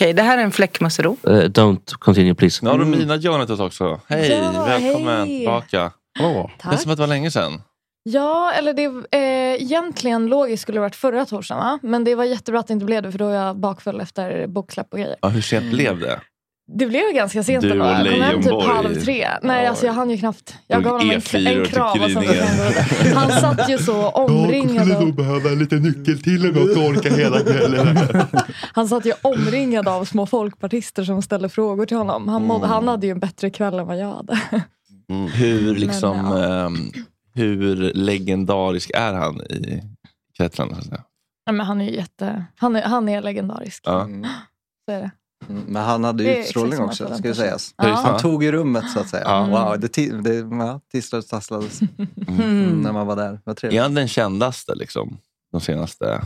okej. Det här är en fläckmussero. Uh, don't continue please. Nu har du mina Jonatas också. Hej, Ja, välkommen hej. tillbaka. Hallå. Det är som att det var länge sedan. Ja, eller det eh, egentligen logiskt skulle det varit förra torsdagen va? Men det var jättebra att det inte blev det för då är jag bakfull efter boksläpp och grejer. Ja, hur sent blev det? Det blev ganska sent Du ändå. Jag kom hem typ halv tre. Nej, alltså jag hann ju knappt. Jag gav honom en, E4 en kram och sen så Han satt ju så omringad av, behöva lite nyckel till och något orka hela kvällen. han satt ju omringad av små folkpartister som ställde frågor till honom. Han, mådde, han hade ju en bättre kväll än vad jag hade. Hur, liksom, Men, ehm, hur legendarisk är han i kretsarna? Men han är ju jätte... Han är, han är legendarisk. Ja. Så är det. Mm, Men han hade Det ju är utstrålning också, ska ju sägas. Ja. Han tog ju rummet så att säga. Ja. Wow, det, det ja, tisslades och tasslades mm. när man var där. Vad Är trevligt. han den kändaste liksom, de senaste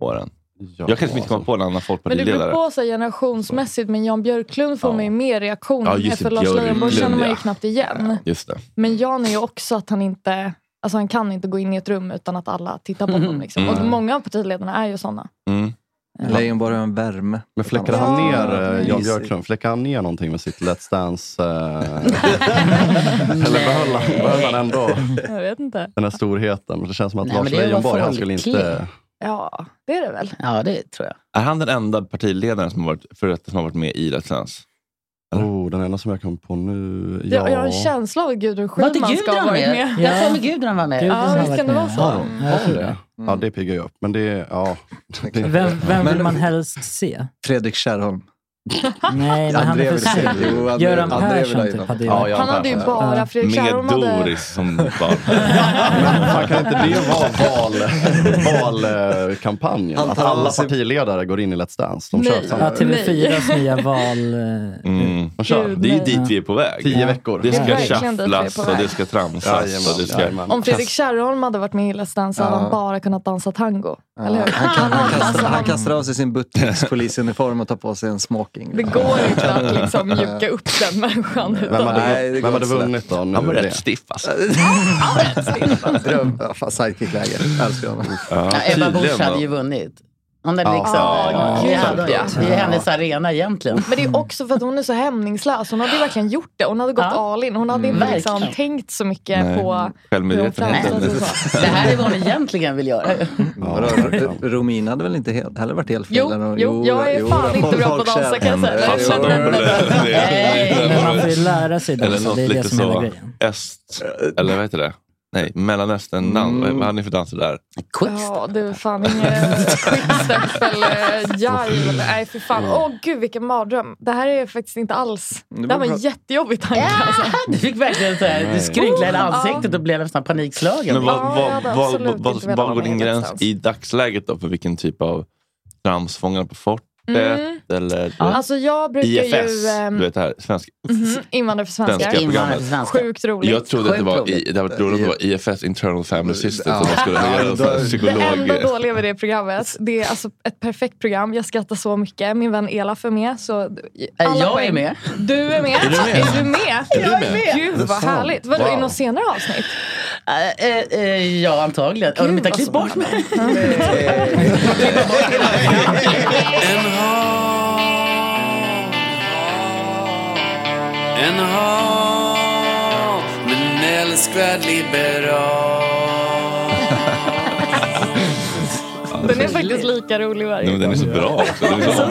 åren? Ja, jag kan liksom inte komma på en annan Men det folkpartiledare. beror på så generationsmässigt. Men Jan Björklund får man ju mer reaktion. Ja, för Lars Leijonborg känner man ju ja. knappt igen. Just det. Men Jan är ju också att han inte... Alltså han kan inte gå in i ett rum utan att alla tittar på honom. Liksom. Mm. Och många av partiledarna är ju såna. Mm. Leijonborg har en värme. Men fläckade han ner, eh, Jan. Björklund, fläckade han ner någonting med sitt Let's Dance? Eh, eller behöll han, behöll han ändå Jag vet inte. den här storheten? Men det känns som att Nej, men Lars det vara Leijonborg, han skulle folklig. inte... Ja, det är det väl. Ja, det tror jag. Är han den enda partiledaren som har varit, för detta som har varit med i Let's Dance? Oh, den enda som jag kom på nu, Jag, ja. jag har en känsla av att Gudrun Schyman ska ha varit med? med. Jag tror med Gudrun var med. Gudrun Ja, visst kan det vara så. Ja, det? Ja, det piggar ju upp. Men det är, ja. det- Vem, vem vill man helst se? Fredrik Kärrholm. Nej, men han är för sur. Göran Persson typ hade ju Ja. Han hade ju bara Fredrik Med Kärrholm hade... Doris som barn. Men fan, kan inte det vara val, valkampanjen? Att alla partiledare går in i Let's Dance. De Nej. kör samma. Ja, TV4s nya val... eh, Mm. De kör. Det är dit vi är på väg. Tio veckor. Det ska shufflas och det ska tramsas. Jajamän, och det ska... jajamän. Om Fredrik Kärrholm hade varit med i Let's Dance så hade han bara kunnat dansa tango. Eller hur? Han, kan, han, kastar, Alltså, han kastar av sig sin butikspolisuniform och tar på sig en smoking. Det går inte att liksom mjuka upp den människan. Vem hade, Nej, det vem hade vunnit då? Han var rätt stiff alltså. Dröm. Ja, fan, sidekick-läge. Älskar honom. Ja, Ebba Busch hade ju vunnit. Hon är Ja. liksom, Ja, ja, gud, det, hade hon, ja. det är hennes arena egentligen. Men det är också för att hon är så hämningslös. Hon hade ju verkligen gjort det. Hon hade gått Ja. all in. Hon hade inte Mm. liksom Verkligen. tänkt så mycket Nej. på Självmedvetenheten. Det här är vad hon egentligen vill göra. R- Romina hade väl inte helt, heller varit helt fel? Jo, jo, jag är fan inte bra på att dansa kan jag säga. Man får ju lära sig dansa, det är det lite som är grejen. öst, eller vad heter det? Nej, Mellanöstern-dans. Mm. Vad hade ni för danser där? Ja, du fan inget quickstep eller jive. eller- Nej, för fan. Åh gud, vilken mardröm. Det här är faktiskt inte alls... Det Det var här var en jättejobbig tanke. Alltså. Du fick verkligen så här, du skrynklade hela ansiktet och blev nästan panikslagen. Men vad, vad, vad, vad, vad, vara går din gräns i dagsläget då för vilken typ av trams? På fortet? Mm. Eller Alltså jag brukar IFS? ju... ehm, du vet det här, svensk, mhm, Invandrare för svenska svenskar. programmet. Invandrare för svenska. Sjukt roligt. Jag trodde att det var, i, det var roligt att det var IFS, Internal Family System, Ja. som skulle då- en Det psykolog. enda dåliga med det programmet, det är alltså ett perfekt program. Jag skrattar så mycket. Min vän Elaf är med. Så alla Jag är poäng. med. Du är med. Är du med? Är du med? jag är med. Gud vad härligt. Vadå, Wow. i något senare avsnitt? Äh, äh, äh, ja, antagligen. Om de inte har klippt bort mig. En hat men en älskvärd liberal Den är faktiskt lika rolig varje men den är så bra också. Den är så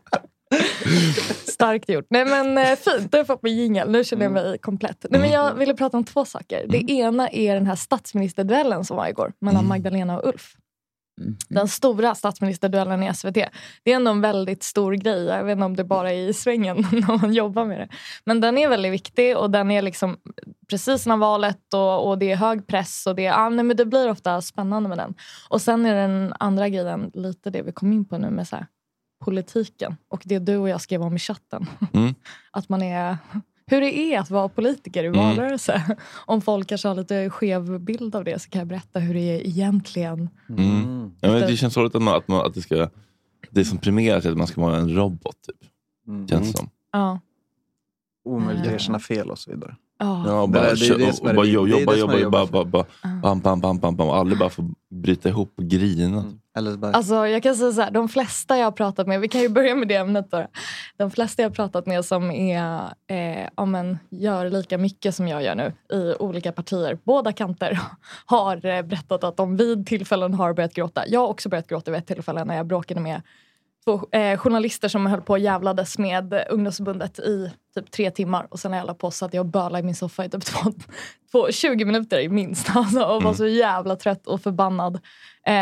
Starkt gjort. Nej men eh, fint, du har fått min jingel. Nu känner jag mig komplett. Nej, men jag ville prata om två saker. Det ena är den här statsministerduellen som var igår mellan Magdalena och Ulf. Den stora statsministerduellen i SVT. Det är ändå en väldigt stor grej. Jag vet inte om det bara är i svängen när man jobbar med det. Men den är väldigt viktig och den är liksom precis när valet och, och det är hög press och det, ah, nej, men det blir ofta spännande med den. Och sen är den andra grejen lite det vi kom in på nu med så här, politiken och det du och jag skrev om i chatten. Mm. Att man är hur det är att vara politiker i Mm. valrörelse. Om folk kanske har lite skev bild av det så kan jag berätta hur det är egentligen. Mm. Ja, men det känns roligt att, man, att, man, att det, ska, det som premieras är att man ska vara en robot. Typ. Känns det som. Ja. Omöjligt att erkänna fel och så vidare. Ja. Ja, och Det bara, det är det och, bara det- det jobba, det jobba, och aldrig bara få bryta ihop och grina. Eller bara, Alltså jag kan säga så här, de flesta jag har pratat med, vi kan ju börja med det ämnet bara. De flesta jag har pratat med som är, eh, amen, gör lika mycket som jag gör nu i olika partier, båda kanter, har eh, berättat att de vid tillfällen har börjat gråta. Jag har också börjat gråta vid ett tillfälle när jag bråkade med två eh, journalister som höll på och jävlades med ungdomsförbundet i typ tre timmar. Och sen har jag la på så att jag bölade i min soffa i typ två, två, 20 minuter minst. Alltså, och var Mm. så jävla trött och förbannad. Eh,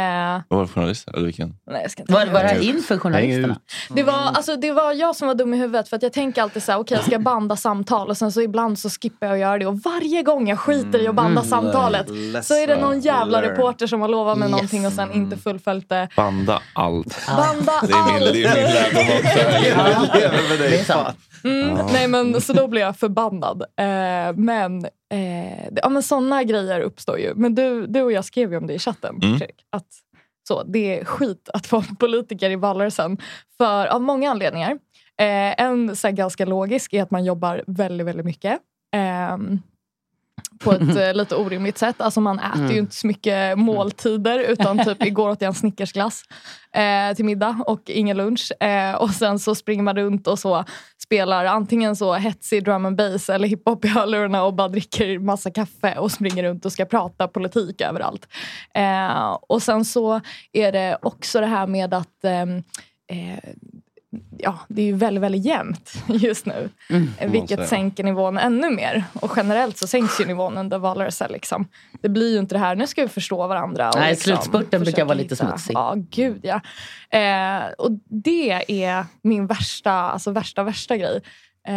var det för journalist? Eller vilken? Nej, jag ska inte Var, var det här inför journalisterna? Det var, alltså, det var jag som var dum i huvudet för att jag tänker alltid så här, okej jag ska banda samtal och sen så ibland så skippar jag att göra det och varje gång jag skiter i att banda Mm. samtalet så är det någon jävla Learn. reporter som har lovat mig Yes. någonting och sen inte fullföljt det. Banda allt. Banda Det är min, det är min lärdom också. Jag lever med dig. Mm. Nej men så då blev jag förbannad. Eh, men eh, ja, men sådana grejer uppstår ju. Men du, du och jag skrev ju om det i chatten Mm. Att så, det är skit att vara politiker i valrörelsen. För, av många anledningar. Eh, en så här, ganska logisk är att man jobbar väldigt, väldigt mycket. På ett eh, lite orimligt sätt. Alltså man äter Mm. ju inte så mycket måltider utan typ igår åt jag en snickersglass eh, till middag och ingen lunch. Eh, och sen så springer man runt och så spelar antingen så hetsig drum and bass eller hiphop i hörlurarna och bara dricker massa kaffe och springer runt och ska prata politik överallt. Eh, och sen så är det också det här med att ehm, eh, ja, det är ju väldigt, väldigt jämnt just nu. Mm. Vilket säga. sänker nivån ännu mer. Och generellt så sänks ju nivån under valrörelser. Liksom. Det blir ju inte det här, nu ska vi förstå varandra. Och Nej, liksom slutspurten brukar vara lite hitta- smutsig. Ja, gud ja. Eh, och det är min värsta, alltså värsta, värsta grej. Eh,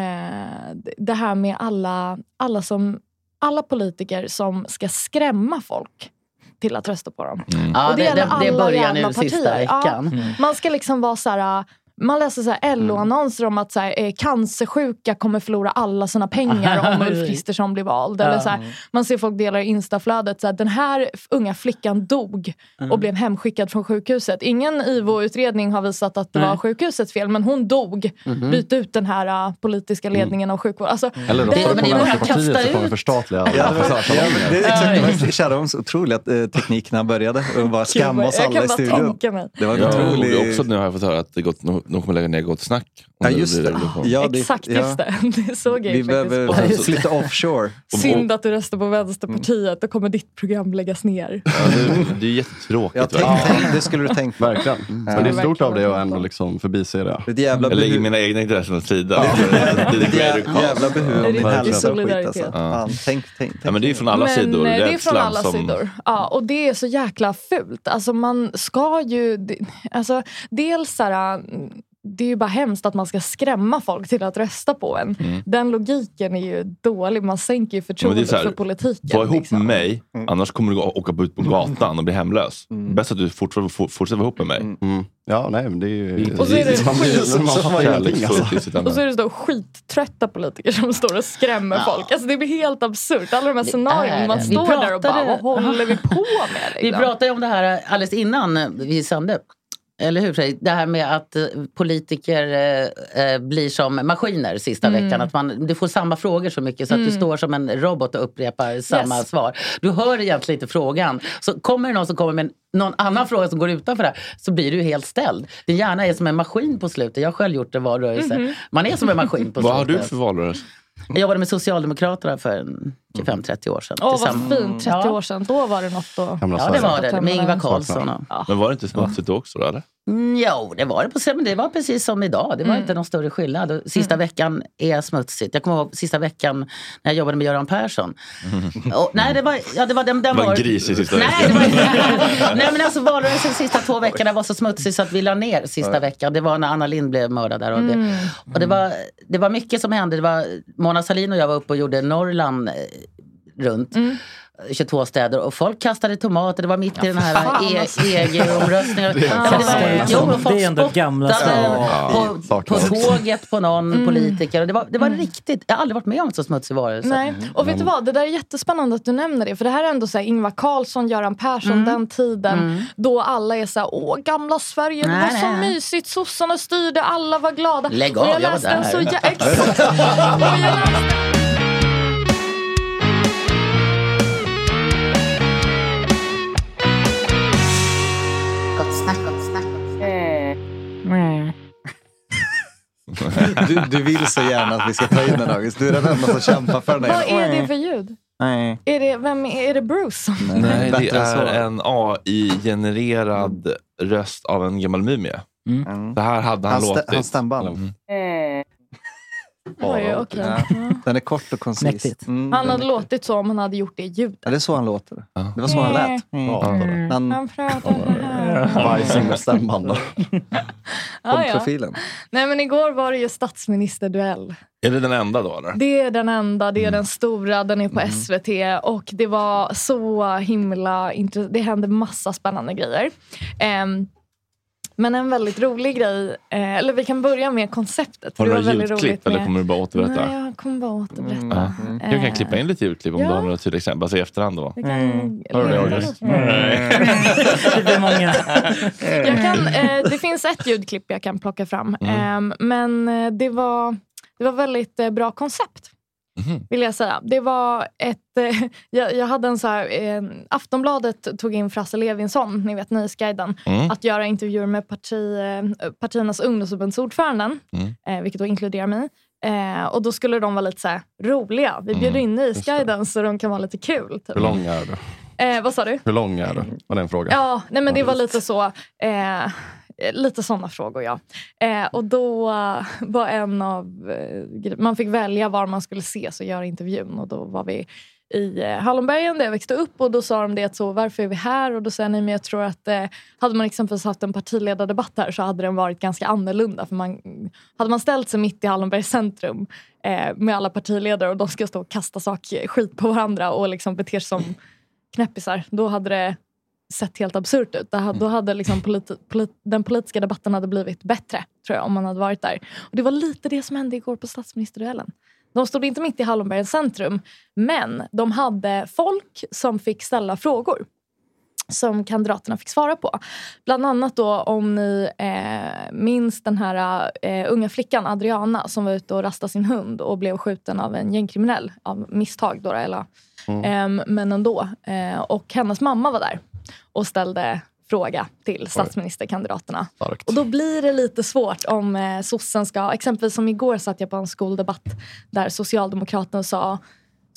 det- det här med alla, alla, som, alla politiker som ska skrämma folk till att rösta på dem. Ja, Och det- det- det alla börjar nu jävla sista partier. veckan. Ja, Mm. Man ska liksom vara så här... Man läser så här LO-annonser om att så här, eh, cancersjuka kommer förlora alla sina pengar om Ulf Kristersson blir vald. Eller så här, man ser folk dela i instaflödet. Så här, den här unga flickan dog Mm. och blev hemskickad från sjukhuset. Ingen IVO-utredning har visat att det Nej. var sjukhusets fel, men hon dog. Mhm. Byt ut den här uh, politiska ledningen av sjukvården. Alltså, Eller på men det är det här Vänsterpartiet så kommer ut- förstatliga Ja, det, exakt det var Shadowns otroliga eh, teknik när han började. Och bara skamma oss jag alla i studion. Det var en Jag otrolig... och också nu har jag fått höra att det gått, de kommer lägga ner Gott Snack. Ja, just det. Ja, det- Exakt, ja. just det. Det såg jag Vi behöver flytta offshore. Synd att du röstar på Vänsterpartiet. Då kommer ditt program läggas ner. Ja, det, det är jättetråkigt. Ja, tänk, tänk, det skulle du tänkt på. Verkligen. Men det är stort av dig att ändå liksom förbise det. Ett jävla jag lägger mina egna intressen åt sidan. Det är jävla om din Riktig hälsa och skit solidaritet. alltså. Ja. Fan, tänk, tänk, Ja, men det är från alla Men sidor. det är från alla som... sidor. Ja, och det är så jäkla fult. Alltså man ska ju... det- Alltså, dels så här, mm, det är ju bara hemskt att man ska skrämma folk till att rösta på en. Mm. Den logiken är ju dålig. Man sänker ju Ja, förtroendet här, för politiken. Var ihop liksom. med mig, Mm. annars kommer du åka ut på gatan och bli hemlös. Bäst att du fortsätter, for- fortsätter vara ihop med mig. Mm. Ja, nej, men det är ju... Och så är det alltså. Och så ämne. är det så skittrötta politiker som står och skrämmer folk. Alltså det blir helt absurt. Alla de här scenarierna. Man står Vi där och bara, pratade- vad håller vi på med? Vi Liksom? pratade ju om det här alldeles innan vi sände. Eller hur Fredrik? Det här med att eh, politiker eh, eh, blir som maskiner sista Mm. veckan. Att man, du får samma frågor så mycket så att du Mm. står som en robot och upprepar samma Yes. svar. Du hör egentligen inte frågan. Så kommer det någon som kommer med någon annan fråga som går utanför det här, så blir du helt ställd. Din hjärna är som en maskin på slutet. Jag har själv gjort det i valrörelse. Mhm. Man är som en maskin på Vad har du slutet. för valrörelse? Jag jobbade med Socialdemokraterna för en 25-30 år sedan. Åh, vad fint. 30 Ja. år sedan. Då var det något att... Gamla Ja, det var det. Med Ingvar. Och, Ja. Men var det inte smutsigt då också? Då, eller? Mm, Jo, det var det. På, men det var precis som idag. Det var Mm. inte någon större skillnad. Sista veckan är smutsigt. Jag kommer ihåg sista veckan när jag jobbade med Göran Persson. Och, nej, det var, ja, det var, den, den Det var var, en gris i sista nej, veckan. var, nej, men alltså valrörelsen sista två veckorna var så smutsig så att vi la ner sista veckan. Det var när Anna Lind blev mördad där. Och det, Mm. och det, var, det var mycket som hände. Det var, Mona Sahlin och jag var uppe och gjorde Norrland eh, runt. Mm. 22 städer och folk kastade tomater. Det var mitt i den här E- alltså. EG-omröstningen. Det är Så det, var, jo, folk Det är ändå gamla Sverige. på, på tåget på någon Mm. politiker. Det var, det var riktigt, jag har aldrig varit med om en så smutsig varelse. Nej. Och vet du vad, det där är jättespännande att du nämner det. För det här är ändå så här Ingvar Carlsson, Göran Persson, Mm. den tiden Mm. då alla är så här, åh gamla Sverige, det Nej, var så nej, nej. mysigt, sossarna styrde, alla var glada. Lägg Och av, jag var läste en där. Så jä- Exakt. Du, du vill så gärna att vi ska ta in den August. Du är den enda som kämpar för den. Vad är det för ljud? Nej. Är det, vem är, det Bruce? Nej, det är en AI-genererad röst av en gammal mumie. Mm. Så här hade han stä- låtit. hans stämband. Mm. Oj, okej. Ja. Ja. Den är kort och koncis. Mäktigt. Mm, Han den- hade låtit så om han hade gjort det i ljud. Ja, det är så han låter. Det var så han lät. Mm. Han, Han pratar så här. Bajsing med stämband då. Ja, ja. profilen. Nej, men igår var det ju statsministerduell. Är det den enda då eller? Det är den enda, det är den stora, den är på Mm. SVT och det var så himla intressant. Det hände massa spännande grejer. Ehm, men en väldigt rolig grej, eh, eller vi kan börja med konceptet. Har du några ljudklipp eller kommer du bara återberätta? Nej, jag kommer bara återberätta. Du kan Eh, klippa in lite ljudklipp om ja. du har några tydliga exempel, alltså i efterhand då. Det kan- Mm. Hör du det August? Mm. Det blir många. Jag kan, eh, det finns ett ljudklipp jag kan plocka fram. Mm. Ehm, men eh, det var, det var väldigt eh, bra koncept. Mhm. Vill jag säga. Det var ett, eh, jag, jag hade en så här, eh, Aftonbladet tog in Frasse Levinson, ni vet Nöjesguiden, Mm. att göra intervjuer med parti, eh, partiernas ungdomsförbundsordföranden, Mm. eh, vilket då inkluderar mig. Eh, och då skulle de vara lite så här, roliga. Vi bjuder Mm, in Nöjesguiden så de kan vara lite kul. Typ. Hur lång är du? Eh, vad sa du? Hur lång är du? Var det en fråga? Ja, nej men det var lite så. Eh, lite sådana frågor ja. Eh, och då var en av... Eh, man fick välja var man skulle ses och göra intervjun. Och då var vi i eh, Hallonbergen där jag växte upp och då sa de det så, varför är vi här? Och då sa jag nej men jag tror att eh, hade man liksom exempelvis haft en partiledardebatt här så hade den varit ganska annorlunda. För man, hade man ställt sig mitt i Hallonbergs centrum eh, med alla partiledare och de ska stå och kasta sak, eh, skit på varandra och liksom bete sig som knäppisar, då hade det sett helt absurt ut. Då hade liksom politi- polit, den politiska debatten hade blivit bättre, tror jag, om man hade varit där. Och Det var lite det som hände igår på statsministerduellen. De stod inte mitt i Hallonbergens centrum, men de hade folk som fick ställa frågor som kandidaterna fick svara på. Bland annat då om ni eh, minns den här eh, unga flickan Adriana som var ute och rastade sin hund och blev skjuten av en gängkriminell av misstag. Då, eller, Ehm, men ändå. Eh, och hennes mamma var där och ställde fråga till statsministerkandidaterna. Och då blir det lite svårt om eh, sossen ska... Exempelvis som igår satt jag på en skoldebatt där Socialdemokraterna sa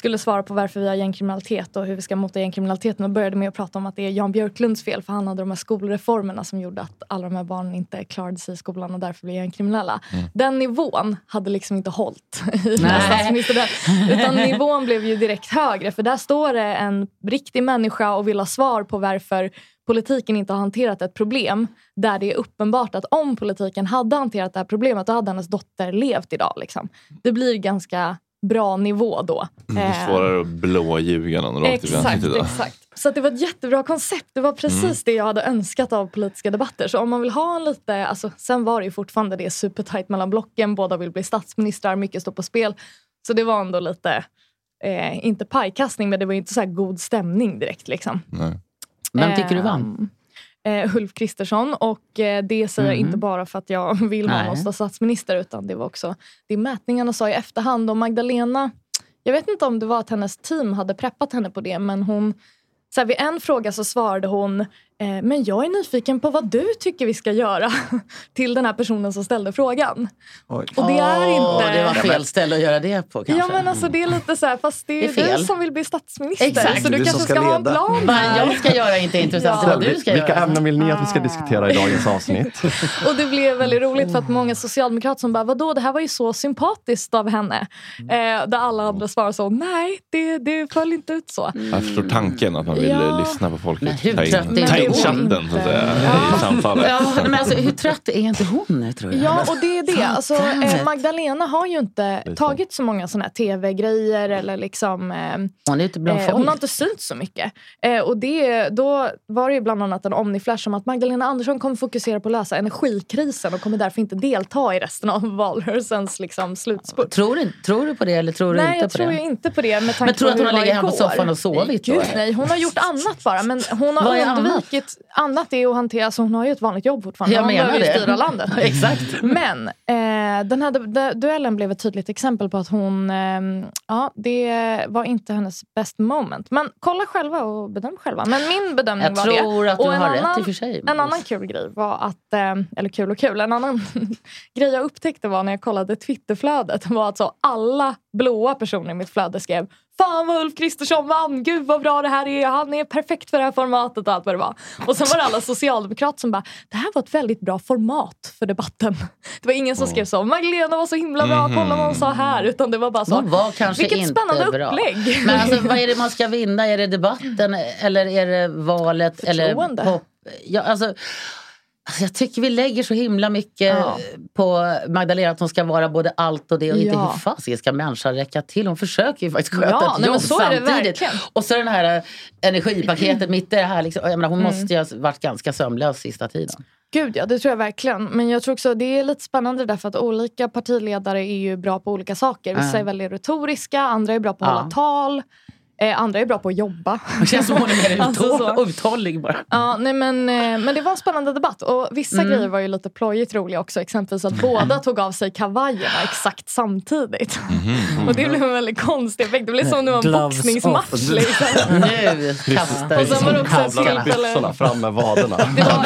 skulle svara på varför vi har gängkriminalitet och hur vi ska mota gängkriminaliteten och började med att prata om att det är Jan Björklunds fel för han hade de här skolreformerna som gjorde att alla de här barnen inte klarade sig i skolan och därför blev gängkriminella. Den nivån hade liksom inte hållit i statsministerduellen. Utan nivån blev ju direkt högre för där står det en riktig människa och vill ha svar på varför politiken inte har hanterat ett problem där det är uppenbart att om politiken hade hanterat det här problemet då hade hennes dotter levt idag. Liksom. Det blir ganska bra nivå då. Det är Eh, svårare att blåljuga någon rakt Exakt, exakt. Så att det var ett jättebra koncept. Det var precis Mm. det jag hade önskat av politiska debatter. Så om man vill ha en lite, alltså, sen var det ju fortfarande det supertajt mellan blocken. Båda vill bli statsministrar, mycket står på spel. Så det var ändå lite, eh, inte pajkastning men det var ju inte så här god stämning direkt. Liksom. Vem tycker du vann? Eh, Ulf Kristersson. Och eh, det säger jag Mhm. inte bara för att jag vill ha honom som statsminister utan det var också det mätningarna sa i efterhand. Och Magdalena jag vet inte om det var att hennes team hade preppat henne på det men hon så här, vid en fråga så svarade hon men jag är nyfiken på vad du tycker vi ska göra till den här personen som ställde frågan. Och det är inte... det var fel ställe att göra det på kanske. Ja men alltså det är lite så här, fast det är, Det är fel. du som vill bli statsminister. Exakt. Så du, Du kanske ska ska, ha en leda. plan. Vad jag ska göra är inte intressant, Ja. vad du ska Vilka göra. ämnen vill ni att vi ska diskutera i dagens avsnitt? Och det blev väldigt roligt för att många socialdemokrater som bara, vadå det här var ju så sympatiskt av henne. Eh, där alla andra svarar så, nej det, det föll inte ut så. Jag förstår tanken att man vill Ja. eh, lyssna på folket. hur Ta in, trött är ta in hon? Chatten så att säga, i samtalet. Ja, men alltså, hur trött är inte hon tror jag? Ja, och det är det. Alltså, eh. Magdalena har ju inte tagit så många såna här tv-grejer. Eller liksom, eh, Hon är ute bland eh, folk. hon har inte synts så mycket. Eh, och det, då var det ju bland annat en omniflash om att Magdalena Andersson kommer fokusera på att lösa energikrisen och kommer därför inte delta i resten av valrörelsens liksom, slutspurt. Tror du, tror du på det eller tror du Nej, inte jag på tror det? ju inte på det. Med tanke Men tror du på att hon har legat hemma på soffan och sovit? Gud, nej, hon har gjort annat bara. Men hon har är annat? undvikit... Annat är att hantera, alltså hon har ju ett vanligt jobb fortfarande. Jag hon menar behöver ju styra landet. Exakt. Men eh, den här du- du- duellen blev ett tydligt exempel på att hon... Eh, ja, det var inte hennes best moment. Men kolla själva och bedöm själva. Men min bedömning Jag var tror det. att du Och en har rätt annan, i och för sig. En annan kul grej var att, eh, eller kul och kul, en annan grej jag upptäckte var när jag kollade Twitterflödet var att så alla blåa personer i mitt flöde skrev Fan vad Ulf Kristersson vann, gud vad bra det här är, han är perfekt för det här formatet och allt vad det var. Och sen var det alla socialdemokrater som bara, det här var ett väldigt bra format för debatten. Det var ingen som skrev så, Magdalena var så himla bra, kolla vad hon sa här. Utan det var bara så, var vilket spännande bra. upplägg. Men alltså, vad är det man ska vinna? Är det debatten eller är det valet? Eller Förtroende. pop? Ja, alltså, jag tycker vi lägger så himla mycket Ja. på Magdalena att hon ska vara både allt och det och inte Ja. hur fasiken ska människan räcka till? Hon försöker ju faktiskt sköta Ja, ett nej, jobb så samtidigt. Och så den här eh, energipaketet mitt i det här. Liksom. Jag menar, hon Mm. måste ju ha varit ganska sömnlös sista tiden. Gud ja, det tror jag verkligen. Men jag tror också det är lite spännande därför att olika partiledare är ju bra på olika saker. Vissa är väldigt retoriska, andra är bra på att Ja. hålla tal. Eh, andra är bra på att jobba. Det känns som hon är mer Alltså uthållig bara. Ja, nej men, eh, men det var en spännande debatt och vissa Mm. grejer var ju lite plojigt roliga också. Exempelvis att båda tog av sig kavajerna exakt samtidigt. Och det blev en väldigt konstig effekt. Det blev som om det var en Gloves boxningsmatch. off. Liksom. Nu kastar Och sen var det också ett Kavlar upp tillfälle... byxorna fram med vaderna.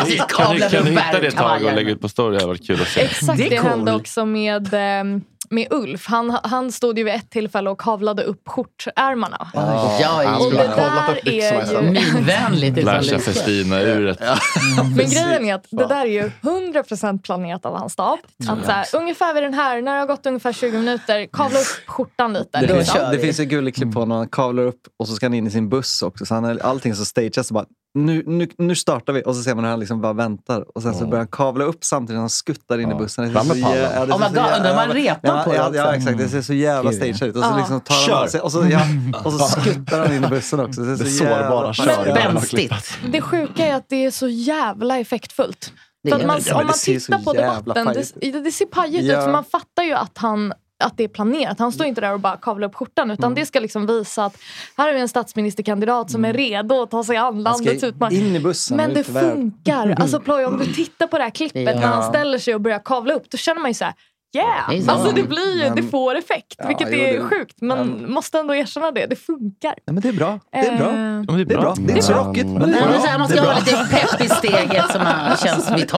Ni, kan ni, kan ni hitta det ett tag och lägga ut på story? Det hade varit kul att se. Exakt, det, hände också med, eh, med Ulf. Han, han stod ju vid ett tillfälle och kavlade upp skjortärmarna. Ja, han och det där är ju... Minvänligt Lär sig. Festina-uret. Men grejen är att det där är ju 100% planerat av hans stab. Att så här, ungefär vid den här, när det har gått ungefär 20 minuter, kavla upp skjortan lite. Det, liksom. finns, det finns ju gullig klipp på när han kavlar upp och så ska han in i sin buss också. Så han är, allting så stageas. Så bara, nu, nu, nu startar vi. Och så ser man hur han liksom bara väntar. Och sen så börjar han kavla upp samtidigt som han skuttar in i bussen. Det med så pallen. jä- ja, det Oh my så God, undrar om han repar ja, på det ja, exakt. Det ser så jävla stageat ut. Och så, liksom tar han Kör. av sig, och så, ja, och så skuttar han in i bussen också. Det, ser Det så sårbara jävla kör. Spänstigt. Det sjuka är att det är så jävla effektfullt. Det För är att man, Ja, om det man så tittar på debatten, det, det ser pajigt Ja. ut för man fattar ju att han att det är planerat. Han står inte där och bara kavlar upp skjortan utan det ska liksom visa att här vi en statsministerkandidat som är redo att ta sig an landets ska utmaning. in i bussen. Men det ut i världen. funkar. Alltså Ploy, om du tittar på det här klippet Ja. när han ställer sig och börjar kavla upp, då känner man ju så här, Det är Yeah! så. Alltså det blir ju, Men- det får effekt. Ja, vilket jo, är det- sjukt. Man men- måste ändå erkänna det. Det funkar. Nej, men det är bra. Det är bra. Eh, Ja, men Det är bra. Det är inte så rockigt, men det är bra. man Det ska är ha bra. lite pepp i steget som man känns vitalt.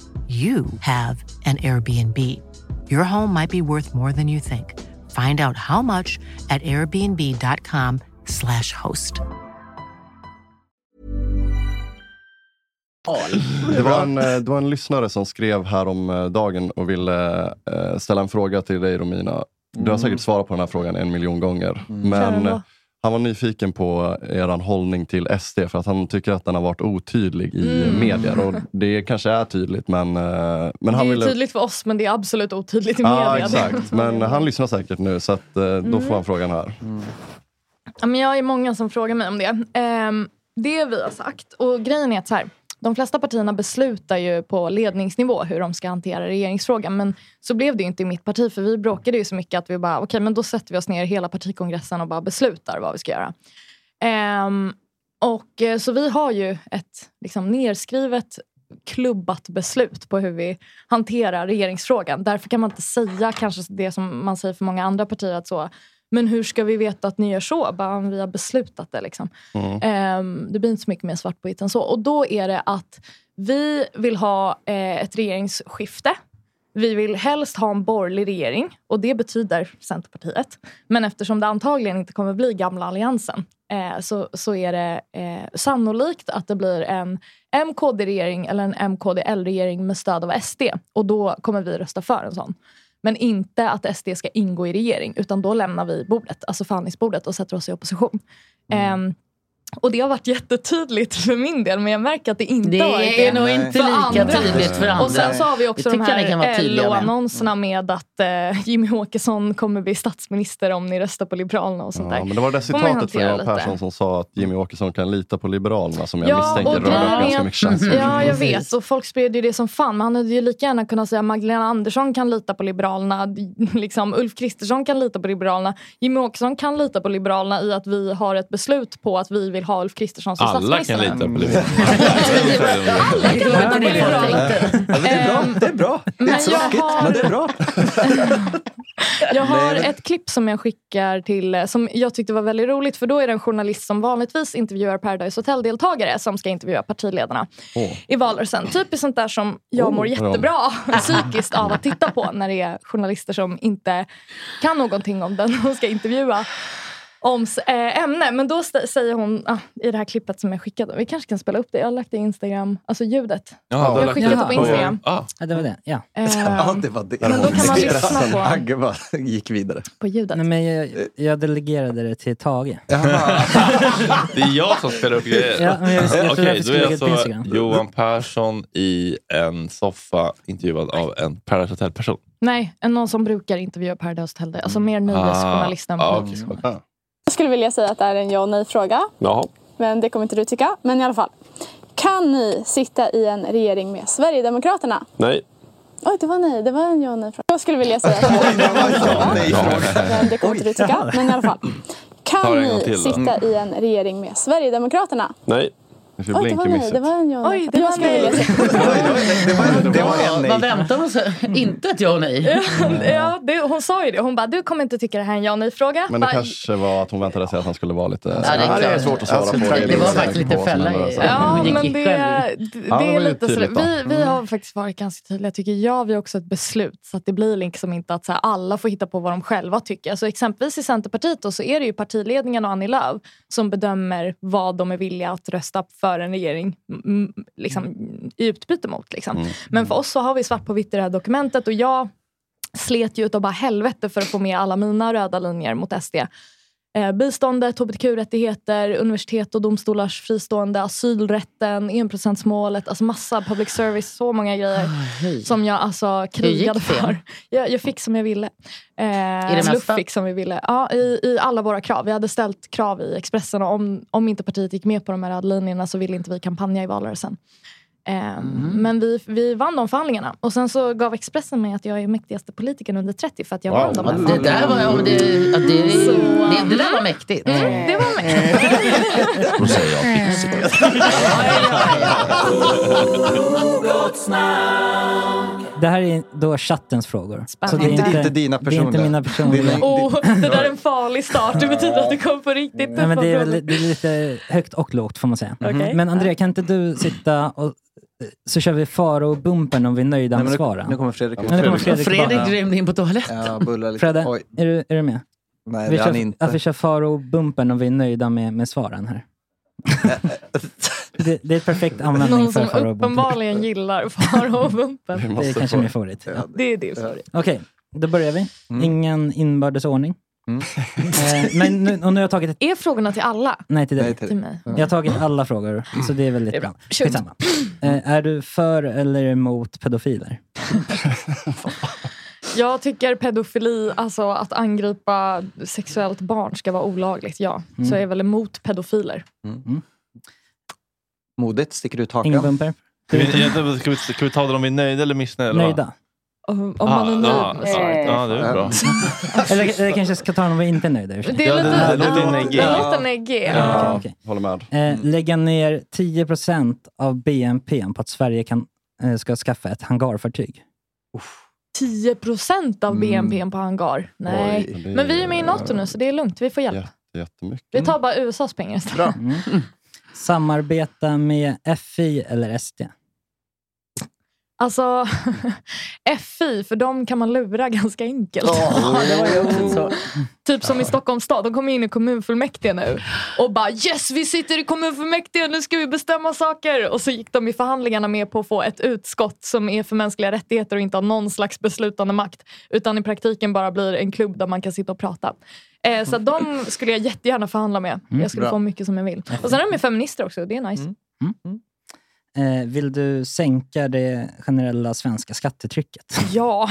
you have an Airbnb. Your home might be worth more than you think. Find out how much at airbnb.com/slash host. Det var, en, eh, det var en lyssnare som skrev här om eh, dagen och ville eh, ställa en fråga till dig Romina. Du har Mm. säkert svarat på den här frågan en miljon gånger. Kära Men han var nyfiken på er hållning till SD för att han tycker att den har varit otydlig i Mm. medier. Och det kanske är tydligt men, eh, men det han är ville... tydligt för oss men det är absolut otydligt i Ja, media. exakt. Men han lyssnar säkert nu så att, eh, då Mm. får han frågan här. Ja, men jag är många som frågar mig om det. Ehm, det vi har sagt, och grejen är att så här, de flesta partierna beslutar ju på ledningsnivå hur de ska hantera regeringsfrågan. Men så blev det ju inte i mitt parti för vi bråkade ju så mycket att vi bara, okej men då sätter vi oss ner hela partikongressen och bara beslutar vad vi ska göra. Um, och eh, så vi har ju ett liksom, nerskrivet klubbat beslut på hur vi hanterar regeringsfrågan. Därför kan man inte säga kanske det som man säger för många andra partier. att så men hur ska vi veta att ni gör så? Bara, "Ja, vi har beslutat det. Liksom. Ehm, det blir inte så mycket mer svart på vitt än så. Och då är det att vi vill ha eh, ett regeringsskifte. Vi vill helst ha en borgerlig regering och det betyder Centerpartiet. Men eftersom det antagligen inte kommer bli gamla alliansen eh, så, så är det eh, sannolikt att det blir en MKD-regering eller en MKDL-regering med stöd av SD. Och då kommer vi rösta för en sån. Men inte att SD ska ingå i regering, utan då lämnar vi bordet, alltså förhandlingsbordet och sätter oss i opposition. Ehm, och det har varit jättetydligt för min del, men jag märker att det inte Det har varit det är nog inte lika tydligt för andra. Och sen så har vi också Det de här med. LO-annonserna med att eh, Jimmy Åkesson kommer bli statsminister om ni röstar på Liberalerna och sånt Ja, där. men det var det citatet från lite. Persson som sa att Jimmy Åkesson kan lita på Liberalerna som jag Ja, misstänker och rör grejen ganska är- mycket känslor. Ja, jag vet. Och folk spred ju det som fan. Men han hade ju lika gärna kunnat säga Magdalena Andersson kan lita på Liberalerna. Liksom, Ulf Kristersson kan lita på Liberalerna. Jimmy Åkesson kan lita på Liberalerna i att vi har ett beslut på att vi vill ha Ulf Kristersson som Alla statsminister. kan lita på Liberalerna. Alla kan lita på Liberalerna. Ja, men det är bra. Det är bra. Det är tråkigt, har- men det är bra. Jag har ett klipp som jag skickar till som jag tyckte var väldigt roligt för då är det en journalist som vanligtvis intervjuar Paradise Hotel-deltagare som ska intervjua partiledarna i valrörelsen. Typiskt sånt där som jag Oh, mår bra. jättebra psykiskt av att titta på när det är journalister som inte kan någonting om den de ska intervjua om äh, ämne. Men då säger hon ah, i det här klippet som jag skickade, vi kanske kan spela upp det, jag har lagt det i Instagram, alltså ljudet. Ja, du har jag lagt skickade det på Instagram. Ah. Ja, det var det. Ja. Eh, Ja, det var det. Men då kan man lyssna på- Agge bara gick vidare. På ljudet. Nej, men jag, jag delegerade det till Tage. Det är jag som spelar upp grejer. Ja, men jag- Okej, då är alltså. Johan Persson i en soffa intervjuad av en Paradise Hotel-person. Nej, en någon som brukar intervjua Paradise Hotel. Alltså mer nöjesjournalist än ah, politisk. Jag skulle vilja säga att det är en ja och nej-fråga. Jaha. Men det kommer inte du tycka. Men i alla fall. Kan ni sitta i en regering med Sverigedemokraterna? Nej. Oj, det var nej. Det var en ja och nej-fråga. Jag skulle vilja säga att det är en ja och nej-fråga. Men det kommer inte du tycka. Men i alla fall. Kan ni till då. sitta i en regering med Sverigedemokraterna? Nej. Oj, det var nej. Det var en ja och Oj, det Jag var nej. vilja säga Det var en nej. Vad väntar man sig? Inte ett ja och nej. ja, det, hon sa ju det. Hon bara, du kommer inte tycka det här är en ja nej-fråga. Men det Bara, kanske var att hon väntade sig att han skulle vara lite... Ja, det är klart. svårt att svara Alltså, på. det- det var är faktiskt lite fälla i- Ja, men det, det, det det är var lite sådär. tydligt. Vi, vi har faktiskt varit ganska tydliga, tycker jag. Vi har också ett beslut. Så att det blir liksom inte att så här, alla får hitta på vad de själva tycker. Alltså, exempelvis i Centerpartiet då, så är det ju partiledningen och Annie Lööf som bedömer vad de är villiga att rösta för en regering mm, liksom, i utbyte mot. Liksom. Men för oss så har vi svart på vitt i det här dokumentet och jag slet ju utav bara helvete för att få med alla mina röda linjer mot SD. Eh, biståndet, hbtq-rättigheter, universitet och domstolars fristående, asylrätten, enprocentsmålet, alltså massa public service, så många grejer som jag alltså krigade för. Jag, jag fick som jag ville. Eh, det mesta? Fick som vi ville. Ja, i, I alla våra krav. Vi hade ställt krav i Expressen och om, om inte partiet gick med på de här röda linjerna så ville inte vi kampanja i valrörelsen. Eh, Men vi, vi vann de förhandlingarna. Och sen så gav Expressen mig att jag är mäktigaste politikern under 30 för att jag vann de här Det där var, ja, men det, ja, det, Så- det, det där var mäktigt. Mm, det var mäktigt. Då säger jag Det här är då chattens frågor. Spännande. det är Inte- inte dina Det är inte personliga. mina personliga. Oh, det där är en farlig start. Det betyder att det kommer på riktigt Nej, men det, är, det är lite högt och lågt får man säga. Okej. Men Andrea, kan inte du sitta och så kör vi Faro-bumpen om vi är nöjda Nej, med nu, svaren? nu kommer Fredrik ut. Nu kommer Fredrik Fredrik rymde in på toaletten. Ja, lite. Fredde, Oj. är du, är du med? Nej, vi det är kör, han inte. Att vi kör Faro-bumpen om vi är nöjda med, med svaren här. det, det är perfekt användning Någon för som Faro-bumpen. uppenbarligen gillar Faro-bumpen. Det är kanske min favorit. Det är din favorit. Okej, då börjar vi. Mm. Ingen inbördes ordning. Eh, men nu, och nu har jag tagit ett... Är frågorna till alla? Nej, till dig. Nej, till Till mig? Jag har tagit alla frågor, så det är väldigt Det är bra. Skitsamma. Eh, är du för eller emot pedofiler? Jag tycker pedofili, alltså att angripa sexuellt barn ska vara olagligt, ja. Mm. Så jag är väl emot pedofiler. Modigt, sticker ut hakan. Ingen bumper? Ska vi, ska, vi, ta det om vi är nöjda eller missnöjda? Nöjda. Om man är nöjd ja, med svaret. ja, det är bra. eller, eller kanske ska ta om vi inte är nöjda. i och för sig. Det lite, det låter ja, neggig. det är lite neggig. Ja, okej. Håller med. Eh, lägga ner 10% av BNP på att Sverige kan, eh, ska skaffa ett hangarfartyg. 10 procent av BNP på hangar. Nej. Oj, det Men vi är med i NATO nu så det är lugnt. Vi får hjälp. Jätte, jättemycket. Vi tar bara USAs pengar istället. Mm. Samarbeta med FI eller SD? Alltså, FI, för dem kan man lura ganska enkelt. Ja, det var ju också så. Typ som i Stockholms stad, de kommer in i kommunfullmäktige nu och bara yes vi sitter i kommunfullmäktige, nu ska vi bestämma saker. Och så gick de i förhandlingarna med på att få ett utskott som är för mänskliga rättigheter och inte har någon slags beslutande makt. Utan i praktiken bara blir en klubb där man kan sitta och prata. Eh, så de skulle jag jättegärna förhandla med. Mm, jag skulle bra. få mycket som jag vill. Och sen är de feminister också, det är nice. Eh, vill du sänka det generella svenska skattetrycket? Ja.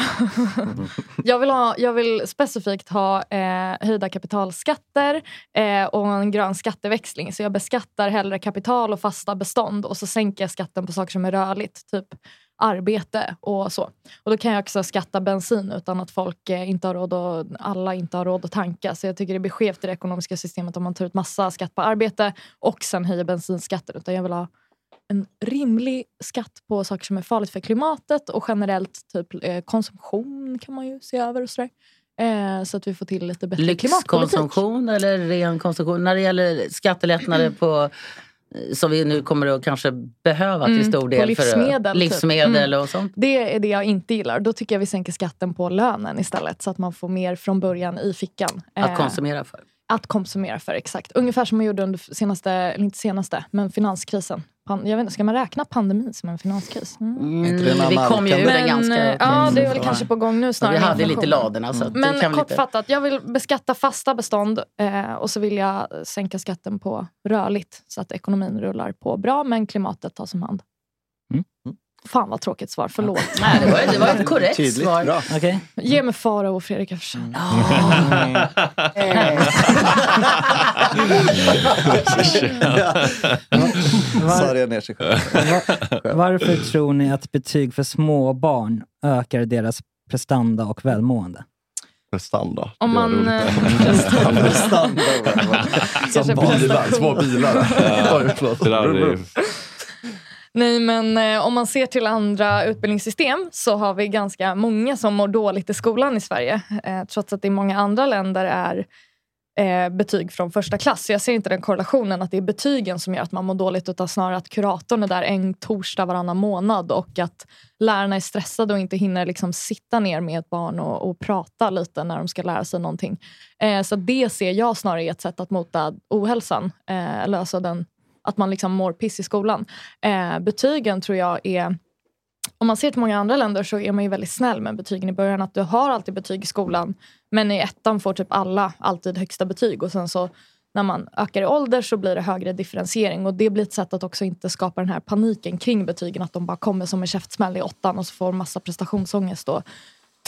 jag, vill ha, jag vill specifikt ha eh, höjda kapitalskatter eh, och en grön skatteväxling. Så jag beskattar hellre kapital och fasta bestånd och så sänker jag skatten på saker som är rörligt. Typ arbete och så. Och då kan jag också skatta bensin utan att folk eh, inte har råd och alla inte har råd att tanka. Så jag tycker det blir skevt i det ekonomiska systemet om man tar ut massa skatt på arbete och sen höjer bensinskatten. Utan jag vill ha en rimlig skatt på saker som är farligt för klimatet och generellt typ eh, konsumtion kan man ju se över och sådär. Eh, så att vi får till lite bättre klimatpolitik. Lyxkonsumtion eller ren konsumtion? När det gäller skattelättnader på eh, som vi nu kommer att kanske behöva till Mm, stor del. livsmedel, för, typ. livsmedel Mm. och sånt. Det är det jag inte gillar. Då tycker jag vi sänker skatten på lönen istället så att man får mer från början i fickan. Att Eh, konsumera för. Att konsumera för, exakt. Ungefär som man gjorde under senaste, eller inte senaste, men finanskrisen. Pan, jag vet inte, ska man räkna pandemin som en finanskris? Mm. Mm, vi kom ju ur den ganska... Ja, det är väl kanske på gång nu snarare. vi hade lite ladorna. Så att det Men kortfattat, jag vill beskatta fasta bestånd eh, och så vill jag sänka skatten på rörligt så att ekonomin rullar på bra men klimatet tas om hand. Mm. Fan vad tråkigt svar, förlåt. Nej, det var, det var ett korrekt Tydligt, svar. bra. Okej. Ge mig Farao och Fredrik ner sig själv. Va- varför tror ni att betyg för små barn ökar deras prestanda och välmående? Prestanda. Om man... eh, Prestanda. Som bilar, små bilar. Oj, förlåt. Nej, men eh, om man ser till andra utbildningssystem så har vi ganska många som mår dåligt i skolan i Sverige. Eh, trots att det i många andra länder är eh, betyg från första klass. Så jag ser inte den korrelationen att det är betygen som gör att man mår dåligt utan snarare att kuratorn är där en torsdag varannan månad och att lärarna är stressade och inte hinner liksom sitta ner med ett barn och, och prata lite när de ska lära sig någonting. Eh, så det ser jag snarare är ett sätt att mota ohälsan. Eh, lösa den, att man liksom mår piss i skolan. Eh, betygen tror jag är om man ser till många andra länder så är man ju väldigt snäll med betygen i början. Att du har alltid betyg i skolan men i ettan får typ alla alltid högsta betyg och sen så när man ökar i ålder så blir det högre differentiering och det blir ett sätt att också inte skapa den här paniken kring betygen. Att de bara kommer som en käftsmäll i åttan och så får massa prestationsångest då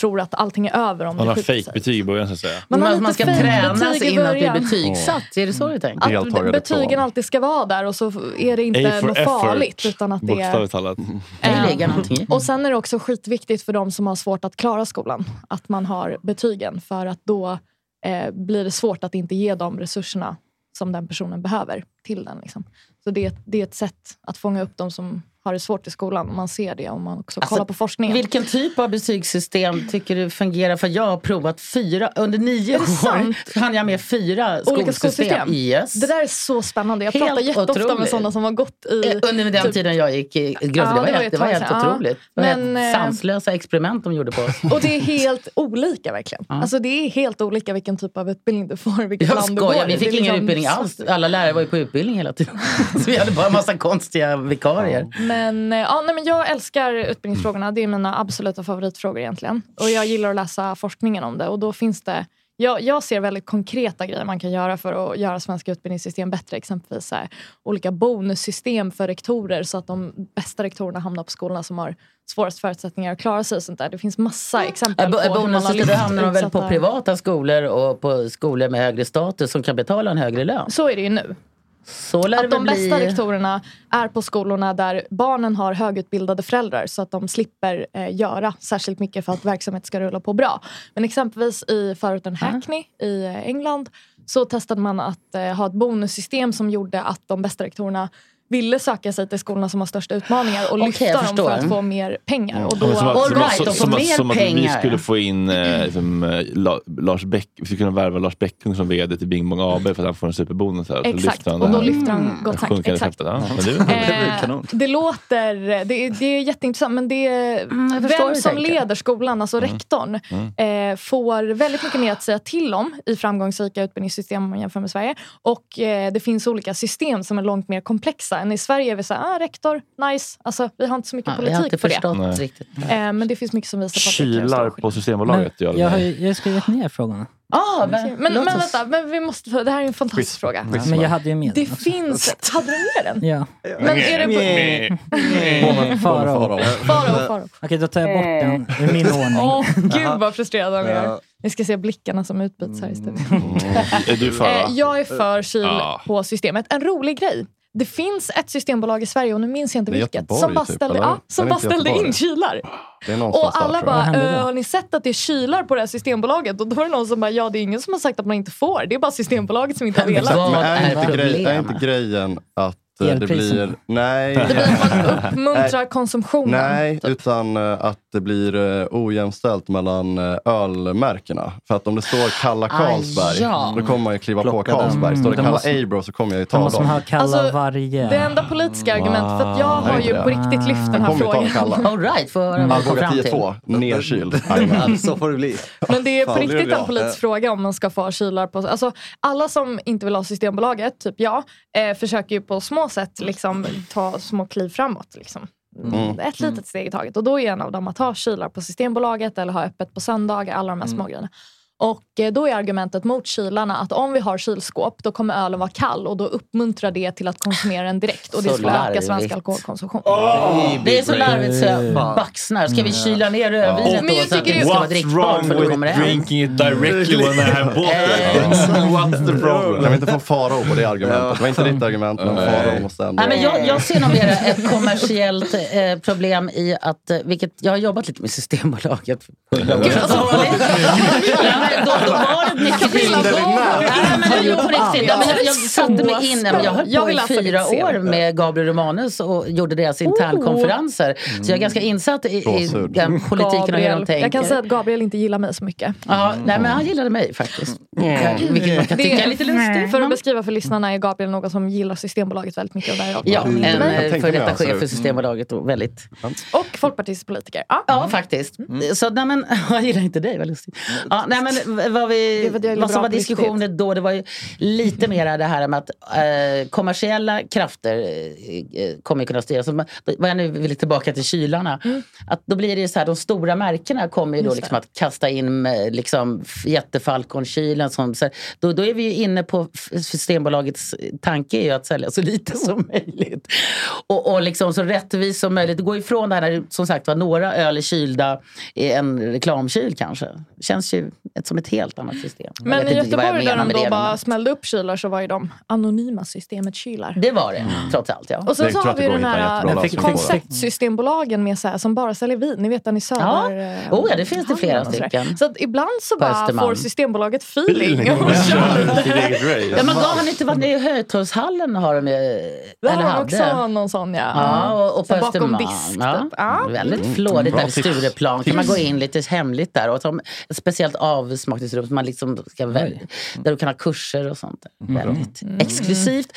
tror att allting är över om Man har fejkbetyg i början så att säga. Man har Man, man ska tränas in att bli betygsatt. Är det så du tänker? Att Deltagare betygen två. alltid ska vara där och så är det inte något effort, farligt. Utan att det är, talat. Någonting i. och sen är det också skitviktigt för de som har svårt att klara skolan att man har betygen. För att då eh, blir det svårt att inte ge de resurserna som den personen behöver till den. Liksom. Så det, det är ett sätt att fånga upp de som har det svårt i skolan. Man ser det om man också Alltså, kollar på forskningen. Vilken typ av betygssystem tycker du fungerar? För jag har provat fyra, under nio år hann jag med fyra Olika skolsystem. skolsystem. Yes. Det där är så spännande. Jag Helt pratar jätteofta med otroligt. sådana som har gått i... Eh, Under den typ- tiden jag gick i grund, Ja, det var, det var helt, det var helt ja. otroligt. Det var Men, helt eh, sanslösa experiment de gjorde på oss. Och det är helt olika verkligen. Alltså det är helt olika vilken typ av utbildning du får. Vilket Jag land du skojar, i. vi Det är fick ingen liksom utbildning alls. Alla lärare var ju på utbildning hela tiden. Så vi hade bara en massa konstiga vikarier. Men, eh, ja, nej, men jag älskar utbildningsfrågorna. Det är mina absoluta favoritfrågor egentligen. Och jag gillar att läsa forskningen om det. Och då finns det jag, jag ser väldigt konkreta grejer man kan göra för att göra svenska utbildningssystem bättre. Exempelvis här, olika bonussystem för rektorer så att de bästa rektorerna hamnar på skolorna som har svårast förutsättningar att klara sig. Och sånt där. Det finns massa exempel på Bonusen, lyft då hamnar de väl på privata skolor och på skolor med högre status som kan betala en högre lön. Så är det ju nu. Så lär att de väl bästa bli. rektorerna är på skolorna där barnen har högutbildade föräldrar så att de slipper eh, göra särskilt mycket för att verksamhet ska rulla på bra. Men exempelvis i förorten Hackney i eh, England så testade man att eh, ha ett bonussystem som gjorde att de bästa rektorerna ville söka sig till skolorna som har största utmaningar och Okej, lyfta dem för att få mer pengar. Och då, Som att, All som, right, som, som, mer som att vi skulle få in eh, liksom, eh, La, Lars Bäck, vi skulle kunna värva Lars Bäckung som VD till Bing Bong AB för att han får en superbonus. Här, Exakt, och det då lyfter han Gott Snack, sjunkande exakt. Ja, men det, Eh, det låter, det är, det är jätteintressant men det är, hur vem som tänker. leder skolan, alltså rektorn, eh, får väldigt mycket mer att säga till om i framgångsrika utbildningssystem om man jämför med Sverige. Och eh, det finns olika system som är långt mer komplexa. Än i Sverige är vi såhär, ah, rektor, nice. Alltså, vi har inte så mycket Ja, har politik inte på det. förstått riktigt. Eh, men det finns mycket som visar på att det Kylar på Systembolaget gör jag har det. ju jag skrivit ner frågorna. Ah, men, men, men, men vänta, men vi måste, få- det här är en fantastisk fråga. Ja, men jag hade ju med Det den också. finns... Hade du med den? Ja. Men är det på... Farao. Farao, Farao. Okej, då tar jag bort den ur min ordning. Åh, gud vad frustrerad han är. Vi ska se blickarna som utbyts här i studion. Är du för? Eh, va? jag är för kyl på systemet. En rolig grej. Det finns ett systembolag i Sverige, och nu minns jag inte vilket, Göteborg, som bara typ, ställde, eller? ja, som bara ställde in kylar. Och alla där, bara, "Eh, har ni sett att det är kylar på det här systembolaget? Och då var det någon som bara, ja det är ingen som har sagt att man inte får. Det är bara systembolaget som inte har velat. Men är, inte grej, är inte grejen att det blir... Nej. Det blir att man uppmuntrar konsumtionen. Nej, utan eh, att det blir eh, ojämställt mellan eh, ölmärkena. För att om det står Kalla Carlsberg, ja. då kommer man ju kliva på Plocka den. Carlsberg. Står det De Kalla måste- Abro så kommer jag ju ta ha dem. kalla Alltså, varje. Det enda politiska argumentet, för att jag har Nej, ju på riktigt lyft den här frågan. Kalla. All right, får höra vad Arboga fram till. 10-2, nerkyld. Så får det bli. Men det är på riktigt en politisk fråga om man ska få ha kylar på alltså, Alla som inte vill ha Systembolaget, typ jag, eh, försöker ju på små sätt liksom, ta små kliv framåt. Liksom. Mm. Ett litet steg i taget. Och då är en av dem att ha kylar på Systembolaget eller ha öppet på söndagar, alla de här Mm. små grejerna. Och eh, då är argumentet mot kylarna att om vi har kylskåp då kommer ölen vara kall och då uppmuntrar det till att konsumera den direkt och det skulle öka svensk alkoholkonsumtion. Det är så larvigt så jag baxnar. Ska vi kyla ner rödvinet Men då jag så att det ska vara drickbart för då kommer det drinking it directly when I have What's the problem? Kan vi inte få Farao på det argumentet? Det var inte ditt argument, men Farao måste ändå... Nej, men jag, jag ser nog mer ett kommersiellt eh, problem i att, eh, vilket jag har jobbat lite med Systembolaget. för hundra men då, då var det mycket Nej, men det är på riktigt. Ja, men jag, jag satte mig in, jag höll på i fyra år med Gabriel Romanus och gjorde deras internkonferenser. Så jag är ganska insatt i, den politiken och hur de tänker. jag kan säga att Gabriel inte gillar mig så mycket. Ja, nej, men han gillade mig faktiskt. Ja, Vilket man kan Det tycka är lite lustigt. För att beskriva för lyssnarna är Gabriel någon som gillar Systembolaget väldigt mycket. Och, där är jag. Ja, en Mm. eh, före detta alltså. chef för Systembolaget och väldigt... och folkpartistisk politiker. Ja. Ja, faktiskt. Så, nej, men, jag gillar inte dig, vad lustigt. Ja, nej, men, vad, vi, vad som var på diskussionen då, det var ju lite mer det här med att eh, kommersiella krafter eh, eh, kommer kunna styra. Så, vad jag nu vill tillbaka till kylarna. Att då blir det så här, de stora märkena kommer ju då liksom att kasta in eh, liksom, jättefalkonkylen. Som, så här, då, då är vi ju inne på Systembolagets tanke är ju att sälja så lite som möjligt. Och, och liksom så rättvist som möjligt. Det går ifrån det här när som sagt var några öl är kylda i en reklamkyl kanske. Känns ju ett, som ett helt annat system. Men i Göteborg där de då bara men- smällde upp kylar så var ju de anonyma systemet kylar. Det var det, trots allt. Ja. Och sen så har vi den här det. konceptsystembolagen med så här, som bara säljer vin. Ni vet den i Ja. Söder... eh, Oh, ja, det finns det flera stycken. Så att ibland så bara Östermalm. får Systembolaget feeling. och kör lite. Ja, men har han inte varit nere i Hötorgshallen? Har de, eh, Där eller har de hade? också någon sån ja. Ja, och, och på bakom Östermalm. disk Ja, typ. Ja. Väldigt Mm. flådigt där Bra vid. Stureplan. kan man gå in lite hemligt där och ta ett speciellt avsmakningsrum som man liksom ska väl, där du kan ha kurser och sånt. Väldigt exklusivt.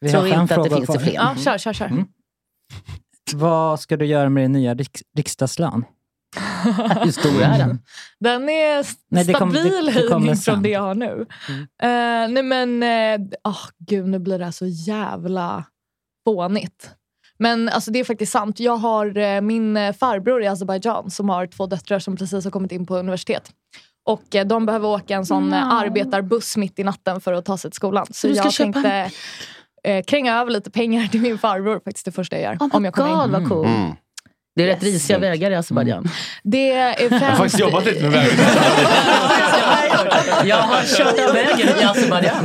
Vi Tror inte att det finns fler. Ja, kör, kör, kör. Vad ska du göra med din nya riks- riksdagslön? Hur stor är den? Den är s- Nej, det kom- stabil det- det höjning från det jag har nu. Eh, nej men, uh, oh, gud nu blir det här så jävla fånigt. Men alltså, det är faktiskt sant. Jag har eh, min farbror i Azerbajdzjan som har två döttrar som precis har kommit in på universitet. Och eh, de behöver åka en sån eh, arbetarbuss mitt i natten för att ta sig till skolan. Så, jag tänkte eh, kränga över lite pengar till min farbror faktiskt det första jag gör. Oh om jag kommer God, in. vad coolt. Mm. Det är rätt risiga vägar i Azerbajdzjan. Det är Jag har faktiskt jobbat lite med vägen. Jag har kört av vägen i Azerbajdzjan.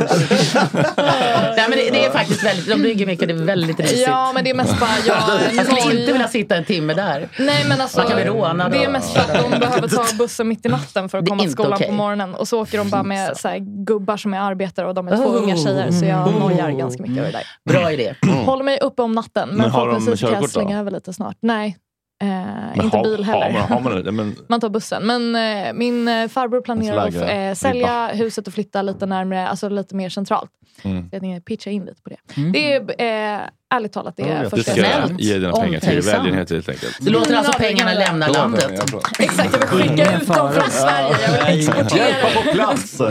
Nej, men det, det, är faktiskt väldigt, de bygger mycket, det är väldigt risigt. Ja, men det är mest bara jag. Jag skulle inte vilja sitta en timme där. Nej, men alltså, Man kan bli rånad. det är mest för att de behöver ta bussen mitt i natten för att komma till skolan okej. på morgonen. Och så åker de bara med så här, gubbar som är arbetare och de är två Oh. unga tjejer. Så jag Mm. nojar ganska mycket över det där. Bra idé. Håller mig uppe om natten, men, Men har de körkort då? slänga över lite snart. Nej, eh, Men inte har- bil heller. Har man, har man det? Men, Man tar bussen. Men eh, min eh, farbror planerar att lägre eh, sälja huset och flytta lite närmare, alltså lite mer centralt. Mm. Så jag tänkte pitcha in lite på det. Det är eh, ärligt talat det är du första ska jag ge dina pengar till välgörenhet helt enkelt. Du låter alltså pengarna lämna landet? Exakt, jag vill skicka ut dem från Sverige. Jag vill exportera. Hjälpa på plats!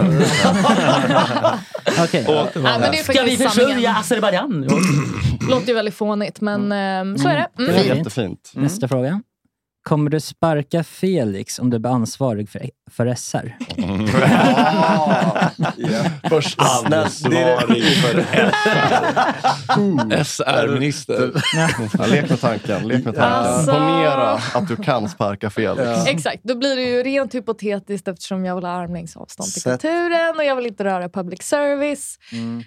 Ska vi försörja. Azerbajdzjan? Låter ju väldigt fånigt, men eh, så är det. Det Mm. är jättefint. Nästa fråga. Kommer du sparka Felix om du blir ansvarig för, för SR? Först Ansvarig för SR-minister. Ja, lek med tanken. Lek med tanken. Alltså- Ponera att du kan sparka Felix. Exakt, då blir det ju rent hypotetiskt eftersom jag vill ha armlängds avstånd till kulturen och jag vill inte röra public service.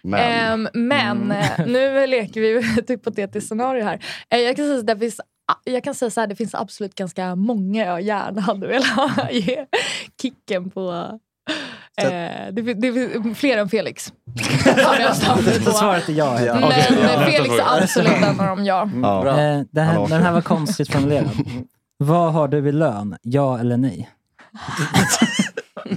Men. Ehm, men eh, nu leker vi ett hypotetiskt scenario här. Eh, jag kan säga så, det finns jag kan säga så här, det finns absolut ganska många jag gärna hade velat ge kicken på. Eh, det, det finns fler än Felix. Har jag samtidigt på. Svaret är ja. helt Men ja, Felix är absolut en av dem, ja. Eh, det Han här, åker. den här var konstigt formulerad. Vad har du i lön? Ja eller nej?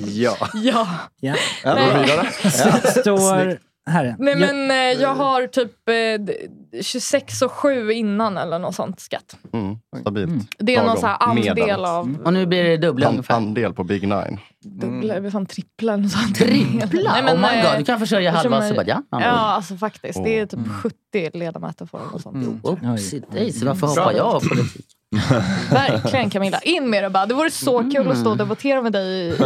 Ja. Ja. Ja. Ja. Står här. Nej Jag- men eh, jag har typ eh, d- 26 och 7 innan eller något sånt skatt. Mm, stabilt. Det är någon Lagom. så här andel av Och nu blir det dubbla An- ungefär. Andel på Big Nine. dubbla, mm. fan trippla eller något sånt. Trippla? Nej, men, oh my eh, god, du kan försörja halva Azerbajdzjan. Ja, alltså faktiskt. Det är typ 70 ledamöter får och sånt. Oopsie daisy, varför hoppar jag av politik? Verkligen Camilla, in med det bara. Det vore så kul att stå och debattera med dig i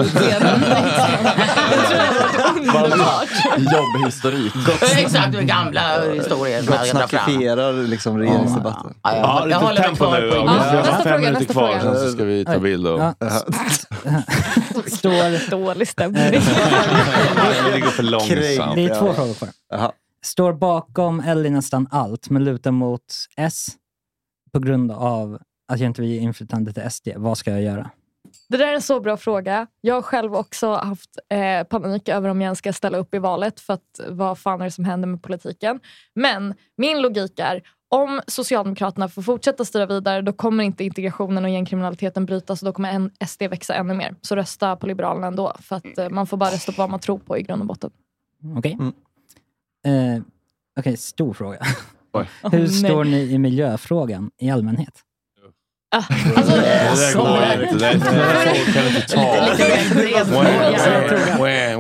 underbart. Jobbhistorik. Exakt, det gamla historier. som Gott jag drar fram. snackifierar liksom regeringsdebatten. Ja, jag, Ja, jag håller mig tempo kvar nu. på Ja, nästa fem fråga, minuter nästa kvar, fråga. sen så ska vi ta bild. Och... Ja. Står, Dålig stämning. Det går för långsamt. det är två frågor kvar. Står bakom Ellie nästan allt, men lutar mot S på grund av att jag inte vill ge inflytande till SD. Vad ska jag göra? Det där är en så bra fråga. Jag har själv också haft eh, panik över om jag ens ska ställa upp i valet för att vad fan är det som händer med politiken. Men min logik är om Socialdemokraterna får fortsätta styra vidare då kommer inte integrationen och gängkriminaliteten brytas och då kommer en SD växa ännu mer. Så rösta på Liberalerna ändå för att eh, man får bara rösta på vad man tror på i grund och botten. Okej. Mm. Eh, Okej, stor fråga. Oj. Hur nej. står ni i miljöfrågan i allmänhet? Ah, alltså, Det där går inte. Det där så kan inte ta.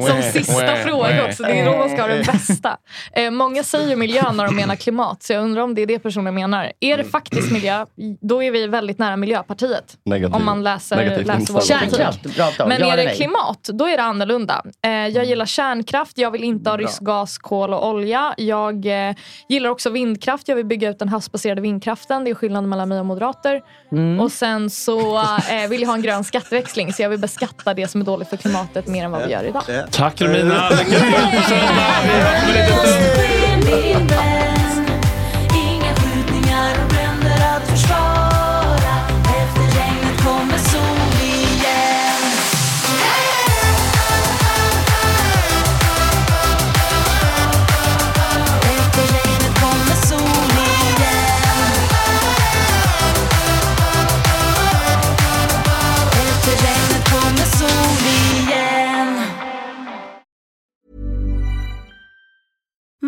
Som sista fråga också, det är då man ska ha den bästa. Eh, många säger miljö när de menar klimat, så jag undrar om det är det personen menar. Är det faktiskt miljö, då är vi väldigt nära Miljöpartiet. Negativ. Om man läser, läser vår. Kärnkraft. Men är det klimat, då är det annorlunda. Eh, jag gillar kärnkraft, jag vill inte ha rysk gas, kol och olja. Jag eh, gillar också vindkraft, jag vill bygga ut den havsbaserade vindkraften. Det är skillnaden mellan mig och moderater. Mm. Och sen så eh, vill jag ha en grön skatteväxling, så jag vill beskatta det som är dåligt för klimatet mer än vad vi gör idag. Tack Romina, lycka till på söndag!